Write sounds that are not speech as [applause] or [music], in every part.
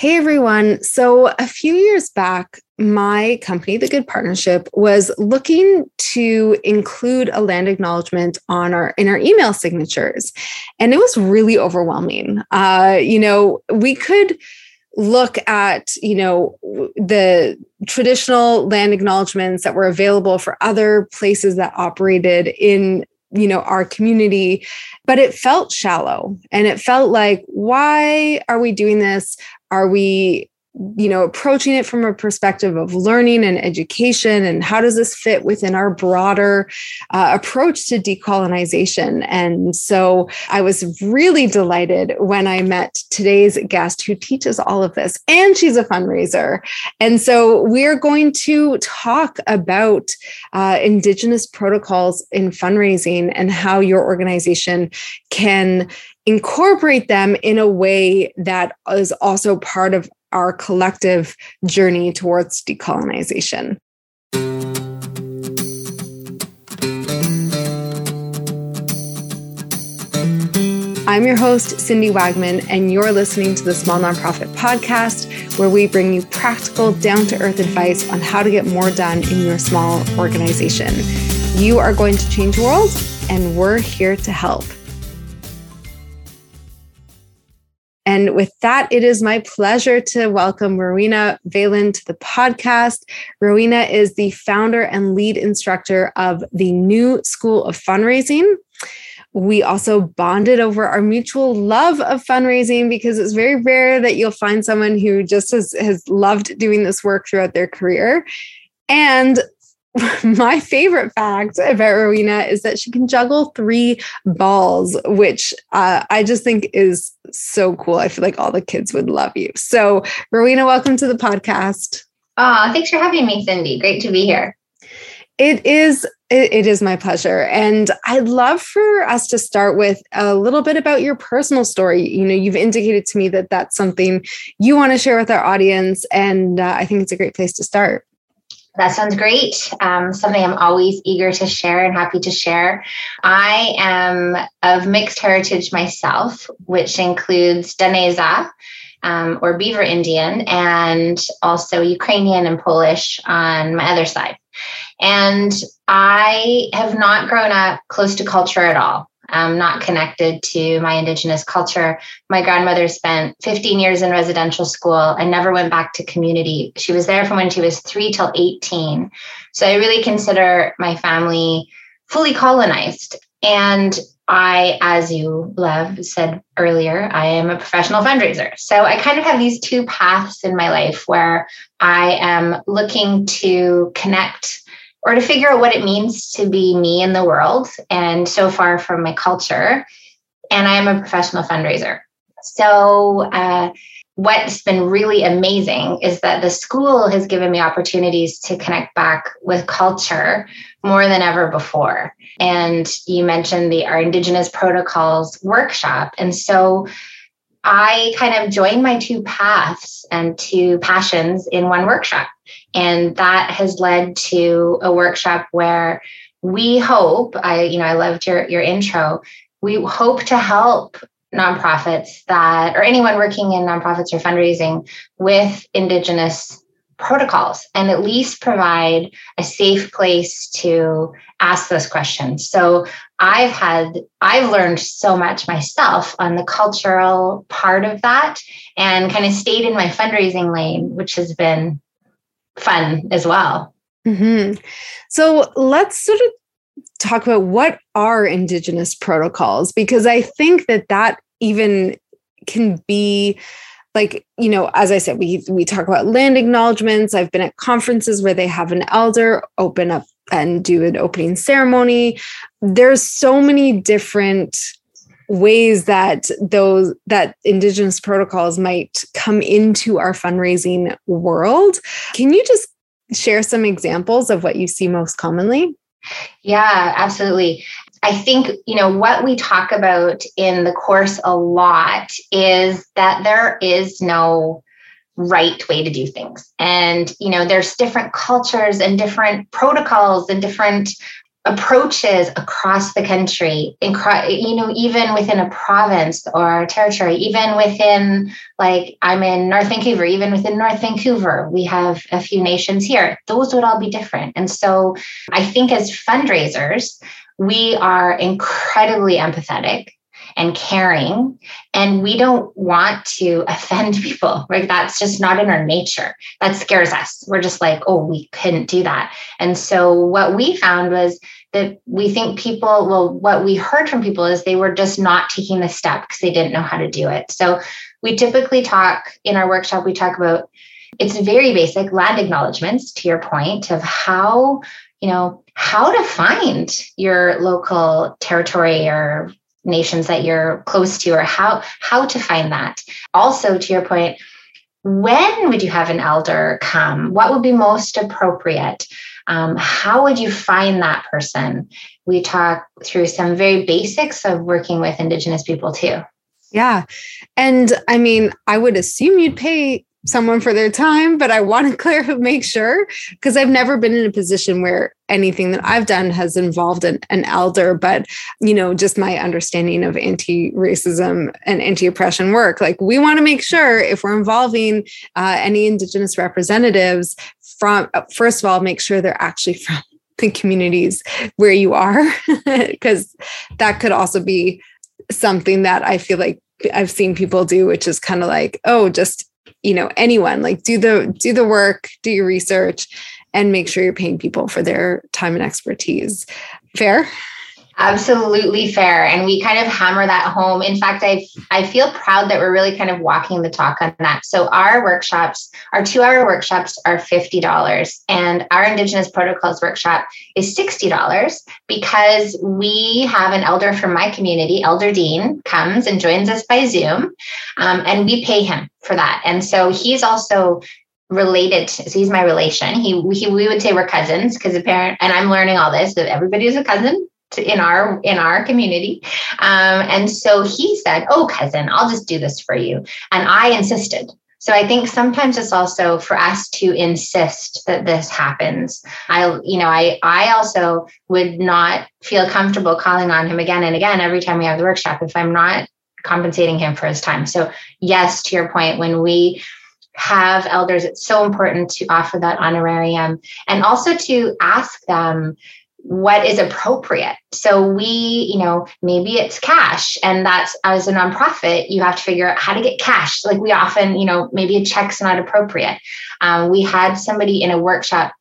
Hey everyone. So, a few years back, my company, The Good Partnership, was looking to include a land acknowledgement on our in our email signatures, and it was really overwhelming. Uh, you know, we could look at you know the traditional land acknowledgments that were available for other places that operated in you know our community but it felt shallow and it felt like why are we doing this are we you know approaching it from a perspective of learning and education? And how does this fit within our broader uh, approach to decolonization? And so i was really delighted when i met today's guest who teaches all of this and she's a fundraiser. And so we're going to talk about uh, indigenous protocols in fundraising and how your organization can incorporate them in a way that is also part of our collective journey towards decolonization. I'm your host, Cindy Wagman, and you're listening to the Small Nonprofit Podcast, where we bring you practical, down to earth advice on how to get more done in your small organization. You are going to change the world, and we're here to help. And with that, it is my pleasure to welcome Rowena Veylan to the podcast. Rowena is the founder and lead instructor of the New School of Fundraising. We also bonded over our mutual love of fundraising because it's very rare that you'll find someone who just has, has loved doing this work throughout their career. And [laughs] my favorite fact about Rowena is that she can juggle three balls, which uh, I just think is so cool. I feel like all the kids would love you. So, Rowena, welcome to the podcast. Oh, thanks for having me, Cindy. Great to be here. It is it, is my pleasure. And I'd love for us to start with a little bit about your personal story. You know, you've indicated to me that that's something you want to share with our audience. And uh, I think it's a great place to start. That sounds great. Um, something I'm always eager to share and happy to share. I am of mixed heritage myself, which includes Dane-zaa um, or Beaver Indian, and also Ukrainian and Polish on my other side. And I have not grown up close to culture at all um, not connected to my Indigenous culture. My grandmother spent 15 years in residential school and never went back to community. She was there from when she was three till 18. So I really consider my family fully colonized. And I, as you love said earlier, I am a professional fundraiser. So I kind of have these two paths in my life where I am looking to connect or to figure out what it means to be me in the world and so far from my culture. And I am a professional fundraiser. So, uh, what's been really amazing is that the school has given me opportunities to connect back with culture more than ever before. And you mentioned the our Indigenous Protocols workshop. And so I kind of joined my two paths and two passions in one workshop. And that has led to a workshop where we hope, I, you know, I loved your, your intro. We hope to help nonprofits that, or anyone working in nonprofits or fundraising with Indigenous protocols and at least provide a safe place to ask those questions. So I've had, I've learned so much myself on the cultural part of that and kind of stayed in my fundraising lane, which has been fun as well. Mm-hmm. So let's sort of talk about what are Indigenous protocols, because I think that that even can be like you know as i said we we talk about land acknowledgments. I've been at conferences where they have an elder open up and do an opening ceremony. There's so many different ways that those that indigenous protocols might come into our fundraising world. Can you just share some examples of what you see most commonly? Yeah absolutely I think, you know, what we talk about in the course a lot is that there is no right way to do things. And, you know, there's different cultures and different protocols and different approaches across the country you know even within a province or a territory even within like i'm in north vancouver even within north vancouver we have a few nations here those would all be different and so i think as fundraisers we are incredibly empathetic and caring and we don't want to offend [laughs] people. Right that's just not in our nature. That scares us. We're just like oh we couldn't do that. And so what we found was that we think people well what we heard from people is they were just not taking the step because they didn't know how to do it. So we typically talk in our workshop we talk about it's very basic land acknowledgments to your point of how you know how to find your local territory or nations that you're close to or how how to find that? Also to your point when would you have an elder come? What would be most appropriate? Um, how would you find that person? We talk through some very basics of working with indigenous people too. Yeah. And i mean i would assume you'd pay someone for their time, but I want to [laughs] clear make sure because I've never been in a position where anything that I've done has involved an, an elder, but you know, just my understanding of anti-racism and anti-oppression work. Like we want to make sure if we're involving uh, any Indigenous representatives from, uh, first of all, make sure they're actually [laughs] from the communities where you are, [laughs] because that could also be something that I feel like I've seen people do, which is kind of like, oh, just you know anyone like do the do the work do your research and make sure you're paying people for their time and expertise. Fair Absolutely fair. And we kind of hammer that home. In fact, I I feel proud that we're really kind of walking the talk on that. So our workshops, our two hour workshops are $50 and our Indigenous Protocols workshop is $60 because we have an elder from my community, Elder Dean, comes and joins us by Zoom um, and we pay him for that. And so he's also related so he's my relation he, he we would say we're cousins because apparent and i'm learning all this that everybody is a cousin in our in our community. Um, and so he said oh cousin i'll just do this for you. And i insisted. So i think sometimes it's also for us to insist that this happens. I you know i i also would not feel comfortable calling on him again and again every time we have the workshop if i'm not compensating him for his time. So yes to your point when we have elders it's so important to offer that honorarium and also to ask them what is appropriate. So we, you know, maybe it's cash and that's as a nonprofit, you have to figure out how to get cash. Like we often, you know, maybe a check's not appropriate. Um, we had somebody in a workshop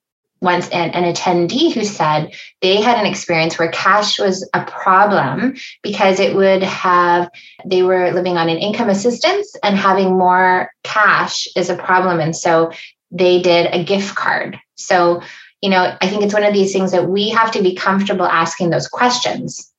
once an, an attendee who said they had an experience where cash was a problem because it would have they were living on an income assistance and having more cash is a problem and so they did a gift card so you know, I think it's one of these things that we have to be comfortable asking those questions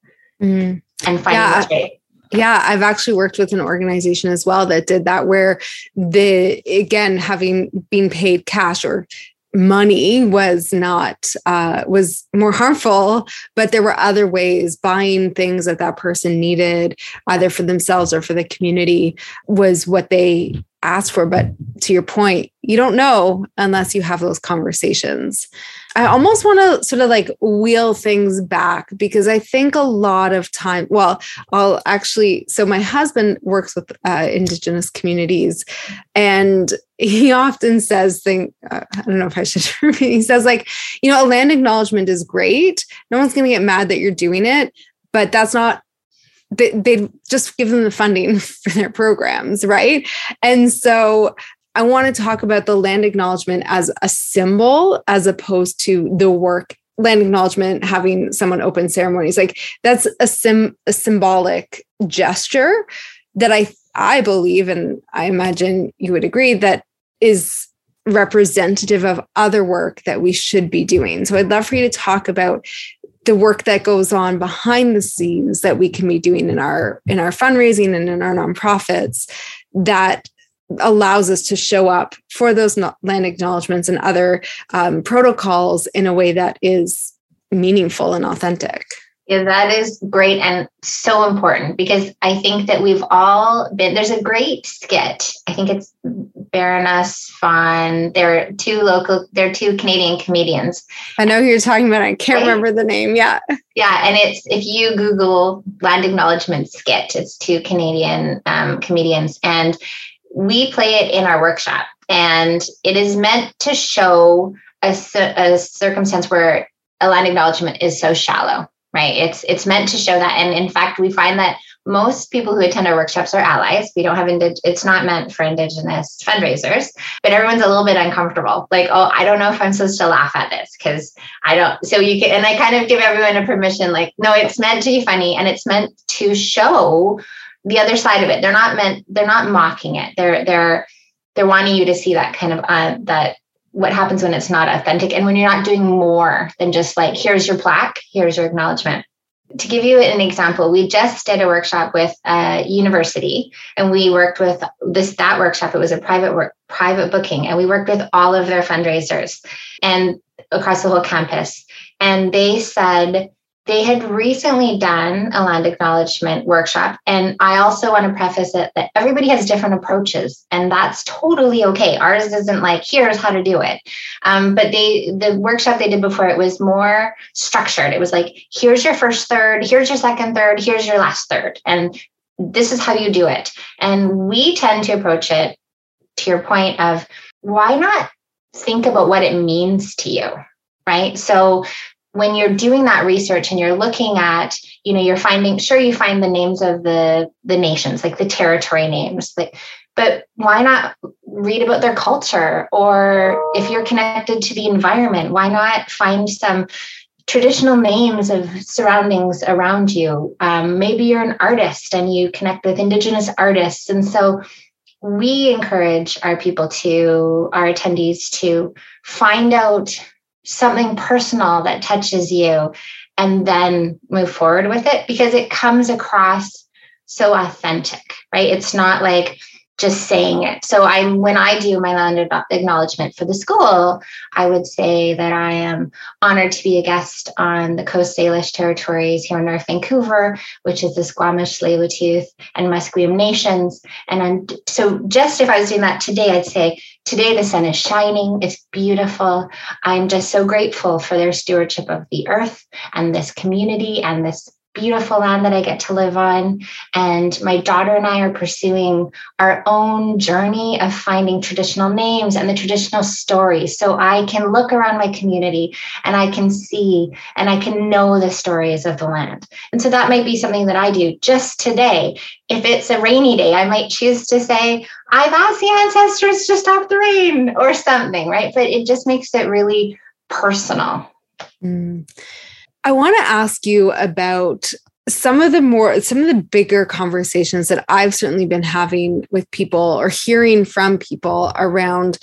mm. and finding yeah. way. Yeah, I've actually worked with an organization as well that did that, where the again having been paid cash or money was not uh, was more harmful but there were other ways buying things that that person needed either for themselves or for the community was what they asked for but to your point you don't know unless you have those conversations. I almost want to sort of like wheel things back because I think a lot of time, well, I'll actually, so my husband works with uh, Indigenous communities and he [laughs] often says thing uh, i don't know if i should [laughs] he says like you know a land acknowledgement is great. No one's going to get mad that you're doing it but that's not they, they just give them the funding [laughs] for their programs right and so I want to talk about the land acknowledgement as a symbol as opposed to the work land acknowledgement having someone open ceremonies like that's a sim a symbolic gesture that I I believe and I imagine you would agree that is representative of other work that we should be doing. So I'd love for you to talk about the work that goes on behind the scenes that we can be doing in our in our fundraising and in our nonprofits that allows us to show up for those land acknowledgments and other um, protocols in a way that is meaningful and authentic. Yeah, that is great and so important because I think that we've all been there's a great skit. I think it's Baroness von. They're two local, they're two Canadian comedians. I know who you're talking about. I can't right? remember the name. Yeah. Yeah. And it's if you Google land acknowledgement skit, it's two Canadian um, comedians. And we play it in our workshop. And it is meant to show a, a circumstance where a land acknowledgement is so shallow right? It's it's meant to show that. And in fact we find that most people who attend our workshops are allies. We don't have indig- it's not meant for indigenous fundraisers but everyone's a little bit uncomfortable. Like oh i don't know if i'm supposed to laugh at this because i don't so you can and i kind of give everyone a permission like no it's meant to be funny and it's meant to show the other side of it. They're not meant they're not mocking it. They're they're they're wanting you to see that kind of uh, that what happens when it's not authentic and when you're not doing more than just like here's your plaque here's your acknowledgement. To give you an example we just did a workshop with a university and we worked with this that workshop it was a private work private booking and we worked with all of their fundraisers and across the whole campus. And they said they had recently done a land acknowledgement workshop. And I also want to preface it that everybody has different approaches, and that's totally okay. Ours isn't like, here's how to do it. Um, but they the workshop they did before it was more structured. It was like, here's your first third, here's your second third, here's your last third. And this is how you do it. And we tend to approach it to your point of why not think about what it means to you? Right. So when you're doing that research and you're looking at you know you're finding sure you find the names of the the nations like the territory names like but why not read about their culture? Or if you're connected to the environment why not find some traditional names of surroundings around you? Um, maybe you're an artist and you connect with indigenous artists. And so we encourage our people to our attendees to find out something personal that touches you and then move forward with it because it comes across so authentic, right? It's not like just saying it. So I when I do my land acknowledgement for the school, I would say that I am honored to be a guest on the Coast Salish territories here in North Vancouver, which is the Squamish, Tsleil-Waututh, and Musqueam nations. And I'm, so just if I was doing that today, I'd say today the sun is shining, it's beautiful. I'm just so grateful for their stewardship of the earth and this community and this beautiful land that I get to live on. And my daughter and I are pursuing our own journey of finding traditional names and the traditional stories. So I can look around my community and I can see and I can know the stories of the land. And so that might be something that I do just today. If it's a rainy day, I might choose to say, I've asked the ancestors to stop the rain or something, right? But it just makes it really personal. Mm. I want to ask you about some of the more some of the bigger conversations that I've certainly been having with people or hearing from people around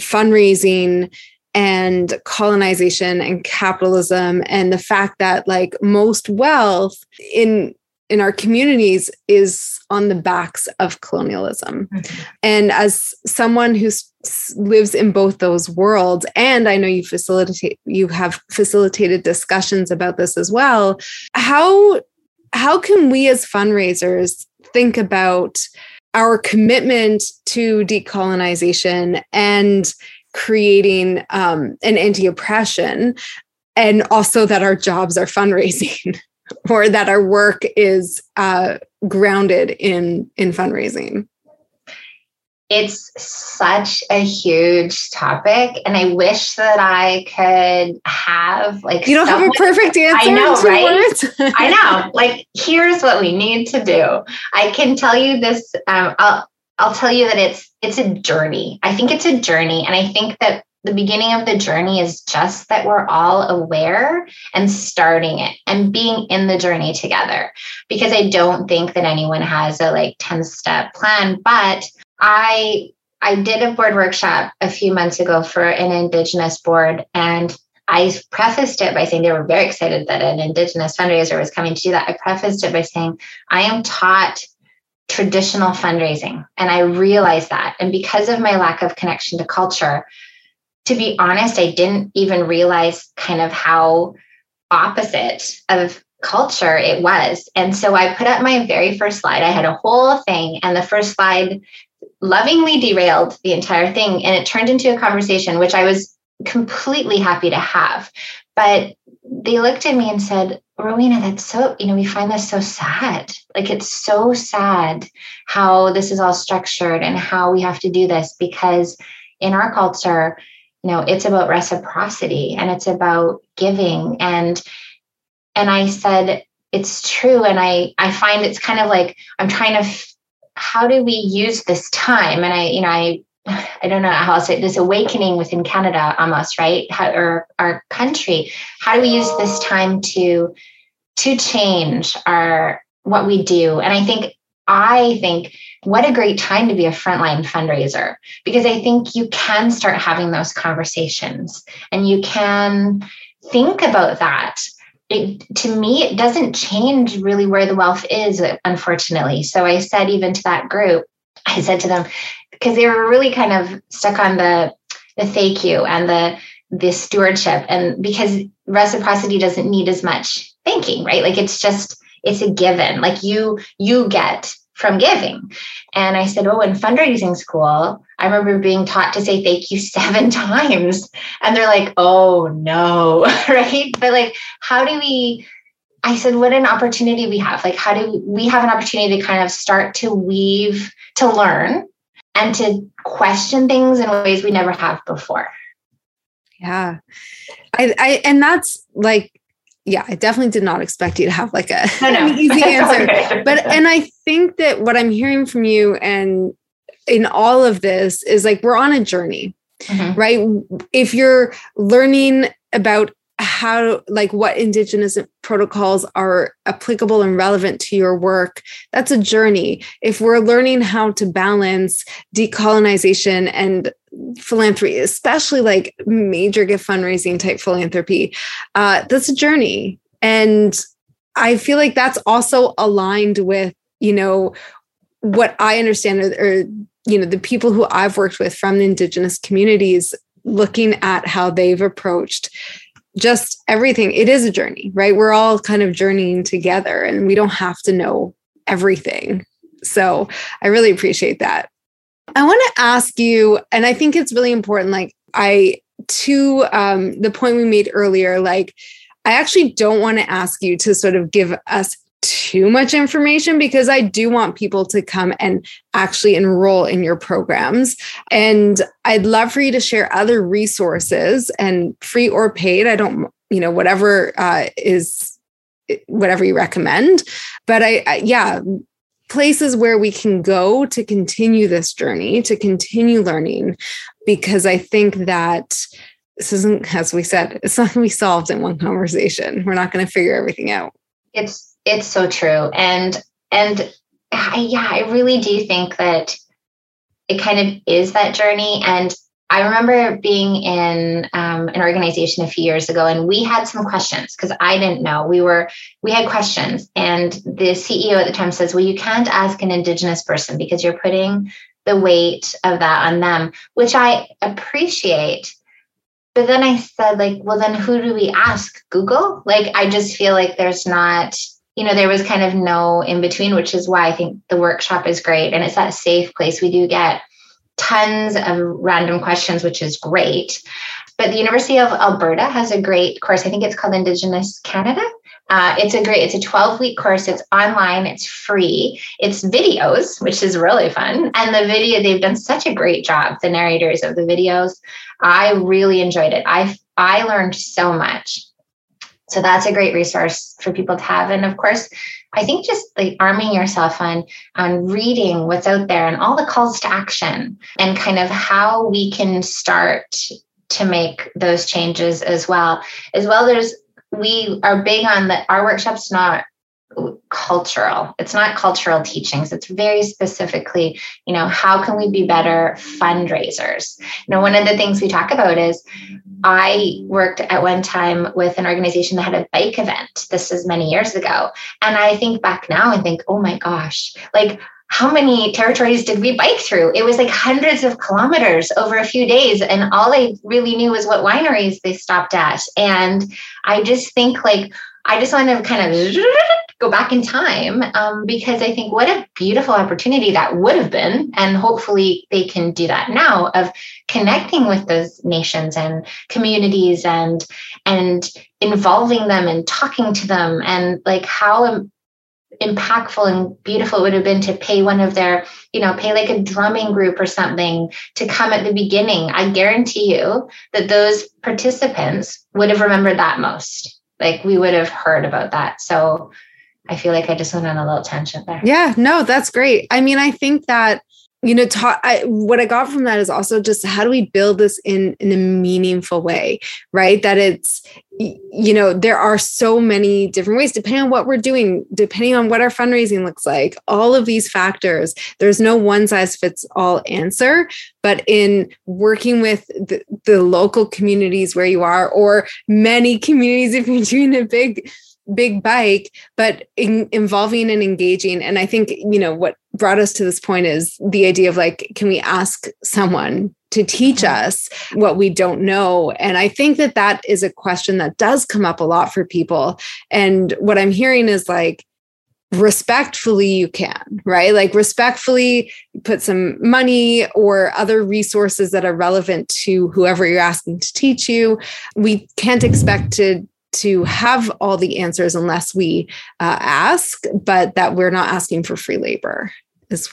fundraising and colonization and capitalism and the fact that like most wealth in in our communities is on the backs of colonialism. Mm-hmm. And as someone who lives in both those worlds, and I know you facilitate you have facilitated discussions about this as well, how how can we as fundraisers think about our commitment to decolonization and creating um, an anti-oppression and also that our jobs are fundraising [laughs] or that our work is uh, grounded in in fundraising. It's such a huge topic and i wish that i could have like you don't have a perfect answer i know right? i know. Like here's what we need to do. I can tell you this um, i'll i'll tell you that it's it's a journey. I think it's a journey and i think that the beginning of the journey is just that we're all aware and starting it and being in the journey together because i don't think that anyone has a like 10 step plan but i i did a board workshop a few months ago for an indigenous board and I prefaced it by saying they were very excited that an Indigenous fundraiser was coming to do that. I prefaced it by saying, I am taught traditional fundraising. And I realized that. And because of my lack of connection to culture, to be honest, I didn't even realize kind of how opposite of culture it was. And so I put up my very first slide. I had a whole thing, and the first slide lovingly derailed the entire thing. And it turned into a conversation, which I was completely happy to have. But they looked at me and said, Rowena, that's so, you know, we find this so sad. Like it's so sad how this is all structured and how we have to do this because in our culture, you know, it's about reciprocity and it's about giving. And and I said, it's true. And I I find it's kind of like I'm trying to f- how do we use this time? And I, you know, I I don't know how it, this awakening within Canada almost, right? How, or our country. How do we use this time to to change our what we do? And I think I think what a great time to be a frontline fundraiser because I think you can start having those conversations and you can think about that. It, to me, it doesn't change really where the wealth is, unfortunately. So I said, even to that group, I said to them, because they were really kind of stuck on the the thank you and the the stewardship and because reciprocity doesn't need as much thanking right like it's just it's a given like you you get from giving and i said oh in fundraising school i remember being taught to say thank you [laughs] seven times and they're like oh no [laughs] right but like how do we I said, what an opportunity we have. Like, how do we have an opportunity to kind of start to weave, to learn and to question things in ways we never have before. Yeah. I, I and that's like yeah, I definitely did not expect you to have like a [laughs] an easy [laughs] answer. okay. But and I think that what I'm hearing from you and in all of this is like we're on a journey. Mm-hmm. Right? If you're learning about how like what indigenous protocols are applicable and relevant to your work that's a journey if we're learning how to balance decolonization and philanthropy especially like major gift fundraising type philanthropy uh, that's a journey and i feel like that's also aligned with you know what i understand or, or you know the people who i've worked with from the indigenous communities looking at how they've approached just everything. It is a journey, right? We're all kind of journeying together and we don't have to know everything. So I really appreciate that. I want to ask you, and I think it's really important, like, I, to um, the point we made earlier, like, I actually don't want to ask you to sort of give us too much information because I do want people to come and actually enroll in your programs. And I'd love for you to share other resources and free or paid. I don't, you know, whatever uh, is whatever you recommend. But I, I, yeah, places where we can go to continue this journey, to continue learning, because I think that this isn't, as we said, it's not going to be solved in one conversation. We're not going to figure everything out. It's it's so true. And and I, yeah, I really do think that it kind of is that journey. And I remember being in um, an organization a few years ago, and we had some questions because I didn't know. We were we had questions, and the CEO at the time says, "Well, you can't ask an Indigenous person because you're putting the weight of that on them," which I appreciate. But then I said, like, well, then who do we ask? Google? Like, I just feel like there's not you know, there was kind of no in between, which is why I think the workshop is great. And it's that safe place. We do get tons of random questions, which is great. But the University of Alberta has a great course. I think it's called Indigenous Canada. Uh, it's a great, it's a 12 week course. It's online, it's free, it's videos, which is really fun. And the video, they've done such a great job, the narrators of the videos. I really enjoyed it. I, I learned so much. So that's a great resource for people to have. And of course, I think just like arming yourself on on reading what's out there and all the calls to action and kind of how we can start to make those changes as well. As well, there's we are big on that our workshops not cultural it's not cultural teachings it's very specifically you know how can we be better fundraisers you know one of the things we talk about is I worked at one time with an organization that had a bike event. This is many years ago. And I think back now and think, oh my gosh, like how many territories did we bike through? It was like hundreds of kilometers over a few days. And all I really knew was what wineries they stopped at. And I just think like I just want to kind of go back in time um, because I think what a beautiful opportunity that would have been. And hopefully they can do that now of connecting with those nations and communities and and involving them and talking to them and like how impactful and beautiful it would have been to pay one of their, you know, pay like a drumming group or something to come at the beginning. I guarantee you that those participants would have remembered that most. Like we would have heard about that. So I feel like I just went on a little tangent there. Yeah, no, that's great. I mean, I think that you know ta- I, what i got from that is also just how do we build this in in a meaningful way right that it's you know there are so many different ways depending on what we're doing depending on what our fundraising looks like all of these factors there's no one size fits all answer but in working with the, the local communities where you are or many communities [laughs] if you're doing a big big bike but in, involving and engaging. And i think you know what brought us to this point is the idea of like can we ask someone to teach mm-hmm. us what we don't know? And i think that that is a question that does come up a lot for people. And what i'm hearing is like respectfully you can right? Like respectfully put some money or other resources that are relevant to whoever you're asking to teach you. We can't expect to to have all the answers unless we uh, ask, but that we're not asking for free labor. Is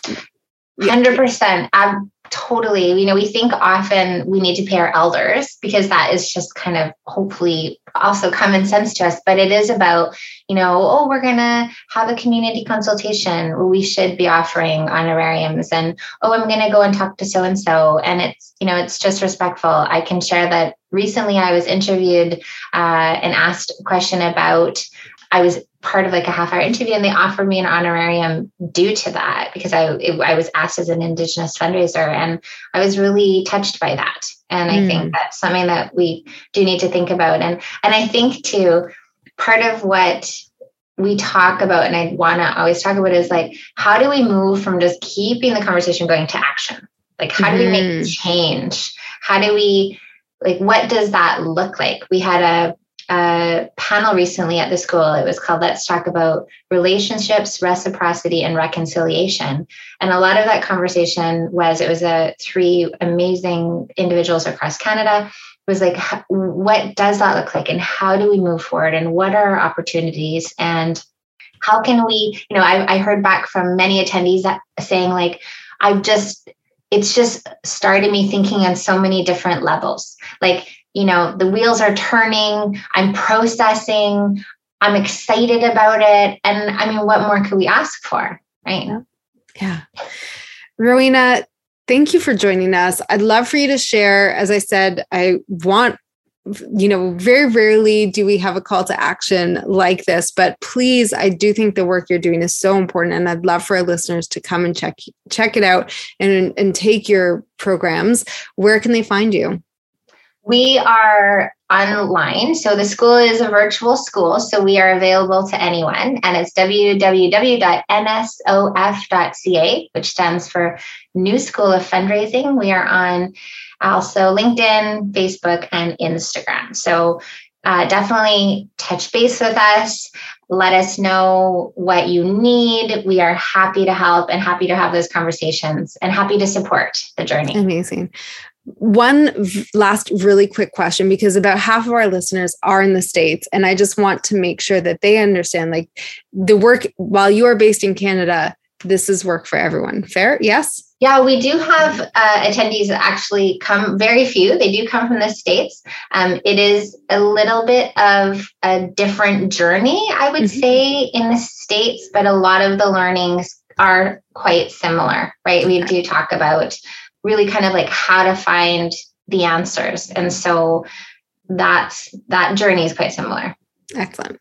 hundred percent. I'm totally. You know, we think often we need to pay our elders because that is just kind of hopefully also common sense to us. But it is about you know, oh, we're gonna have a community consultation. We should be offering honorariums, and oh, I'm gonna go and talk to so and so, and it's you know, it's just respectful. I can share that recently I was interviewed uh, and asked a question about, I was part of like a half hour interview and they offered me an honorarium due to that because I, it, I was asked as an Indigenous fundraiser and I was really touched by that. And I think mm. that's something that we do need to think about. And, and I think too, part of what we talk about and I want to always talk about is like, how do we move from just keeping the conversation going to action? Like, how do we make mm. change? How do we like what does that look like we had a, a panel recently at the school. It was called let's talk about relationships reciprocity and reconciliation. And a lot of that conversation was it was a three amazing individuals across canada. Was like what does that look like? And how do we move forward? And what are our opportunities? And how can we you know i, I heard back from many attendees that saying like i've just it's just started me thinking on so many different levels. Like, you know, the wheels are turning, I'm processing, I'm excited about it. And I mean, what more could we ask for? Right. Yeah. Rowena, thank you for joining us. I'd love for you to share. As I said, I want you know, very rarely do we have a call to action like this, but please, I do think the work you're doing is so important. And I'd love for our listeners to come and check check it out and, and take your programs. Where can they find you? We are online. So the school is a virtual school. So we are available to anyone. And it's www.nsof.ca, which stands for New School of Fundraising. We are on also LinkedIn, Facebook, and Instagram. So uh, definitely touch base with us. Let us know what you need. We are happy to help and happy to have those conversations and happy to support the journey. Amazing. One last really quick question because about half of our listeners are in the States. And I just want to make sure that they understand like the work while you are based in Canada, this is work for everyone. Fair? Yes? Yeah, we do have uh, attendees that actually come, very few. They do come from the States. Um, it is a little bit of a different journey, I would mm-hmm. say, in the States, but a lot of the learnings are quite similar, right? We do talk about really kind of like how to find the answers. And so that's that journey is quite similar. Excellent.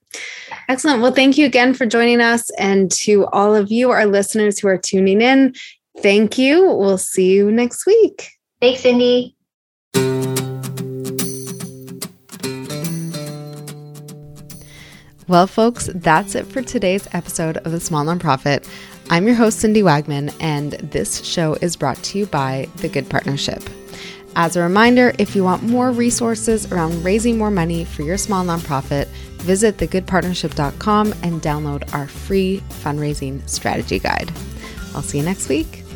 Excellent. Well, thank you again for joining us. And to all of you, our listeners who are tuning in, thank you. We'll see you next week. Thanks, Cindy. Well, folks, that's it for today's episode of The Small Nonprofit. I'm your host, Cindy Wagman, and this show is brought to you by The Good Partnership. As a reminder, if you want more resources around raising more money for your small nonprofit, visit thegoodpartnership.com and download our free fundraising strategy guide. I'll see you next week.